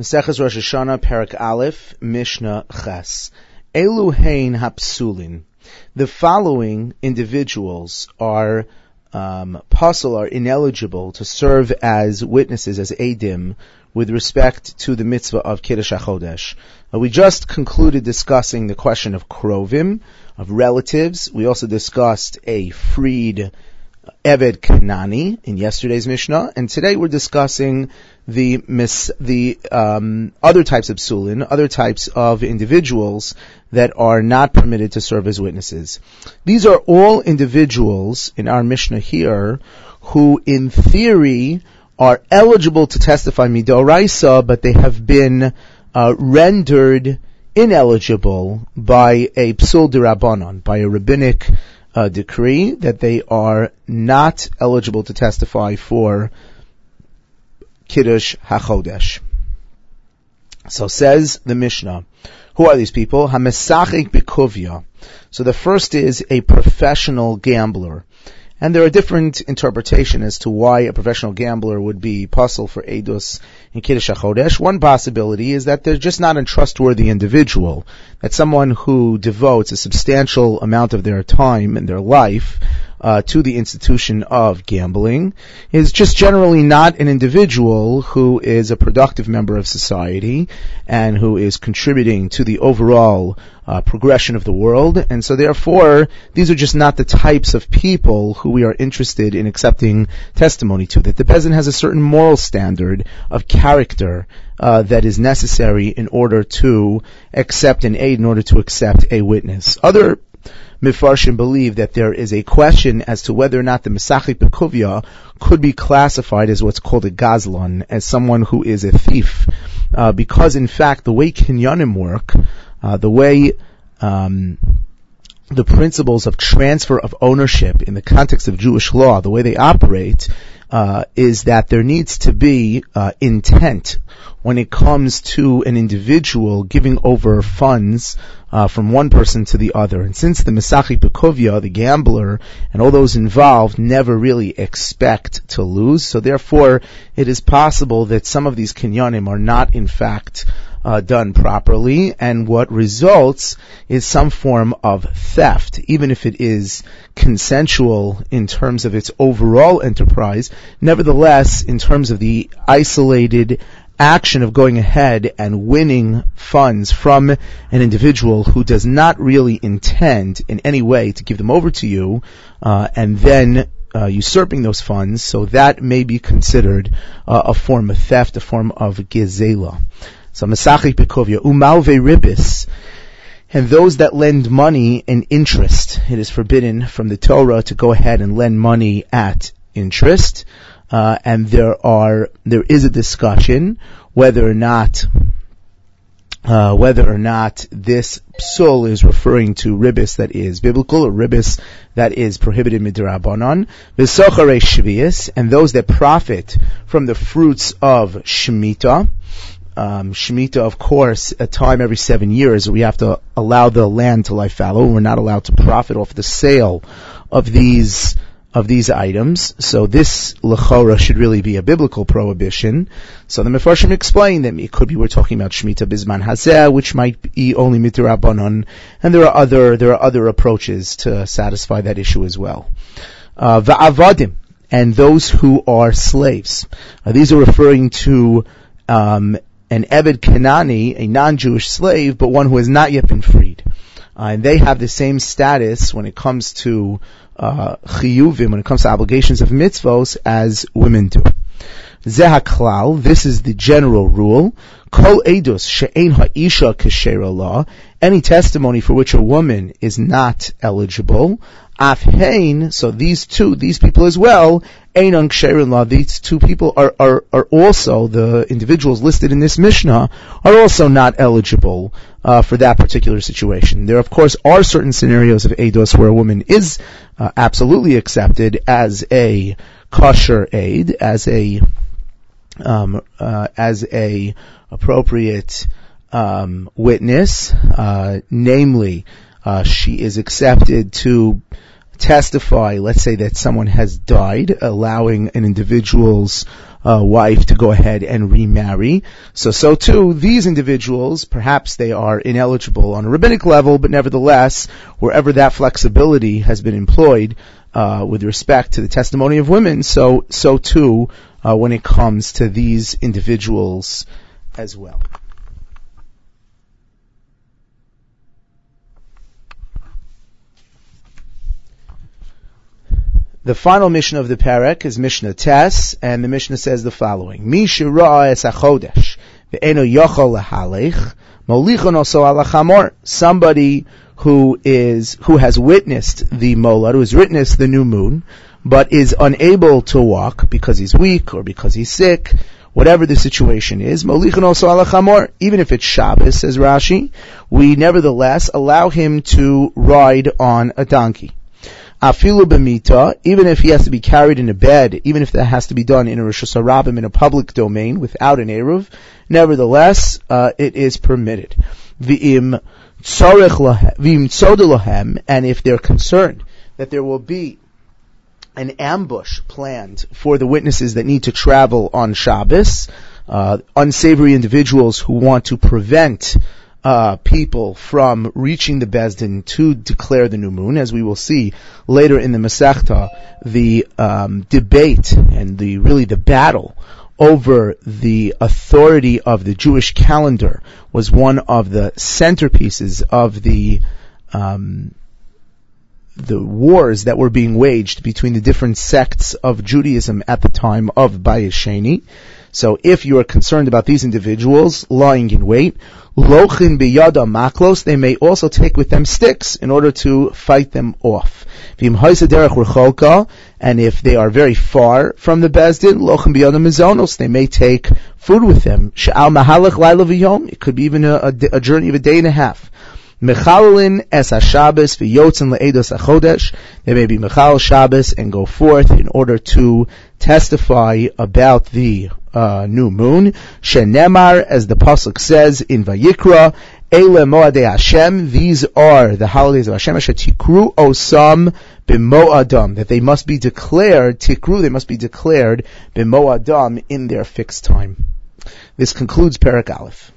Maseches Rosh Hashanah, Parak Aleph, Mishnah Ches. Eluhain Hapsulin. The following individuals are um, are ineligible to serve as witnesses, as adim, with respect to the mitzvah of Kiddush HaChodesh. Uh, we just concluded discussing the question of krovim, of relatives. We also discussed a freed Eved Kanani in yesterday's Mishnah, and today we're discussing the mis- the um, other types of psulin, other types of individuals that are not permitted to serve as witnesses. These are all individuals in our Mishnah here who, in theory, are eligible to testify midoraisa, but they have been uh, rendered ineligible by a psul dirabanan, by a rabbinic uh, decree that they are not eligible to testify for Kiddush HaChodesh. So says the Mishnah, who are these people? Hamesachik Bikuvya. So the first is a professional gambler. And there are different interpretations as to why a professional gambler would be pasul for Eidos in Kiddush HaChodesh. One possibility is that they're just not a trustworthy individual. That someone who devotes a substantial amount of their time and their life uh, to the institution of gambling is just generally not an individual who is a productive member of society and who is contributing to the overall uh, progression of the world. And so therefore, these are just not the types of people who we are interested in accepting testimony to. That the peasant has a certain moral standard of character uh, that is necessary in order to accept an aid, in order to accept a witness. Other Mifarshim believe that there is a question as to whether or not the Mesachik Bekuvya could be classified as what's called a Gazlan, as someone who is a thief, uh, because in fact the way Kinyanim work, uh, the way um, the principles of transfer of ownership in the context of Jewish law, the way they operate, uh, is that there needs to be uh, intent when it comes to an individual giving over funds uh, from one person to the other. And since the Mesachik Bekovia, the gambler, and all those involved never really expect to lose, so therefore it is possible that some of these kinyanim are not in fact uh, done properly, and what results is some form of theft, even if it is consensual in terms of its overall enterprise. Nevertheless, in terms of the isolated action of going ahead and winning funds from an individual who does not really intend in any way to give them over to you, uh, and then uh, usurping those funds, so that may be considered uh, a form of theft, a form of gezela. So Masachik Bekovia, Umalve Ribis, and those that lend money in interest. It is forbidden from the Torah to go ahead and lend money at interest. Uh, and there are, there is a discussion whether or not uh, whether or not this psul is referring to ribis that is biblical or ribis that is prohibited midrabanon, v'sochare shvius, and those that profit from the fruits of shemitah, um, Shemitah, of course, a time every seven years, we have to allow the land to lie fallow. We're not allowed to profit off the sale of these of these items. So this lechora should really be a biblical prohibition. So the Mefarshim explain that it could be we're talking about Shemitah Bizman Hazeh, which might be only Mitirabanon, and there are other there are other approaches to satisfy that issue as well. Uh, Va'avadim, and those who are slaves. Uh, these are referring to um, an Eved Kanani, a non-Jewish slave, but one who has not yet been freed. Uh, and they have the same status when it comes to uh, chiyuvim, when it comes to obligations of mitzvos, as women do. Zehaklal, this is the general rule. Kol edus she'ein ha'isha kasher law, any testimony for which a woman is not eligible, Afhain, so these two, these people as well, Einon Ksherin Law, these two people are, are, are also, the individuals listed in this Mishnah, are also not eligible uh, for that particular situation. There, of course, are certain scenarios of Eidos where a woman is uh, absolutely accepted as a kosher aid, as a, um, uh, as a appropriate um, witness, uh, namely, uh, she is accepted to testify, let's say that someone has died, allowing an individual's uh, wife to go ahead and remarry. So, so too, these individuals, perhaps they are ineligible on a rabbinic level, but nevertheless, wherever that flexibility has been employed, uh, with respect to the testimony of women, so, so too, uh, when it comes to these individuals as well. The final mission of the parak is Mishnah Tes, and the Mishnah says the following: Misha es achodesh ve'eno lehalech molichon oso alachamor. Somebody who is who has witnessed the molad, who has witnessed the new moon, but is unable to walk because he's weak or because he's sick, whatever the situation is, molichon also alachamor. Even if it's Shabbos, says Rashi, we nevertheless allow him to ride on a donkey. Afilu b'mita, even if he has to be carried in a bed, even if that has to be done in a Rosh Hashanah in a public domain without an Eruv, nevertheless, uh, it is permitted. V'im lahem, and if they're concerned that there will be an ambush planned for the witnesses that need to travel on Shabbos, uh, unsavory individuals who want to prevent uh, people from reaching the Bezdin to declare the new moon, as we will see later in the Masechta, the um, debate and the really the battle over the authority of the Jewish calendar was one of the centerpieces of the um, the wars that were being waged between the different sects of Judaism at the time of Bayis Sheni. So if you are concerned about these individuals lying in wait, lochin biyada maklos, they may also take with them sticks in order to fight them off. And if they are very far from the Bezdin, lochin biyada mizonos, they may take food with them. Sha'al mahalach laila it could be even a, a, a journey of a day and a half. Mechalin es ha-Shabbos v'yotzen le'edos ha-Chodesh. They may be Mechal Shabbos and go forth in order to testify about the uh, new moon. Shenemar, as the pasuk says in Vayikra, Ele Moadei Hashem. These are the holidays of Hashem. Tikru osam b'moadam. That they must be declared. Tikru. They must be declared b'moadam in their fixed time. This concludes Perak Aleph.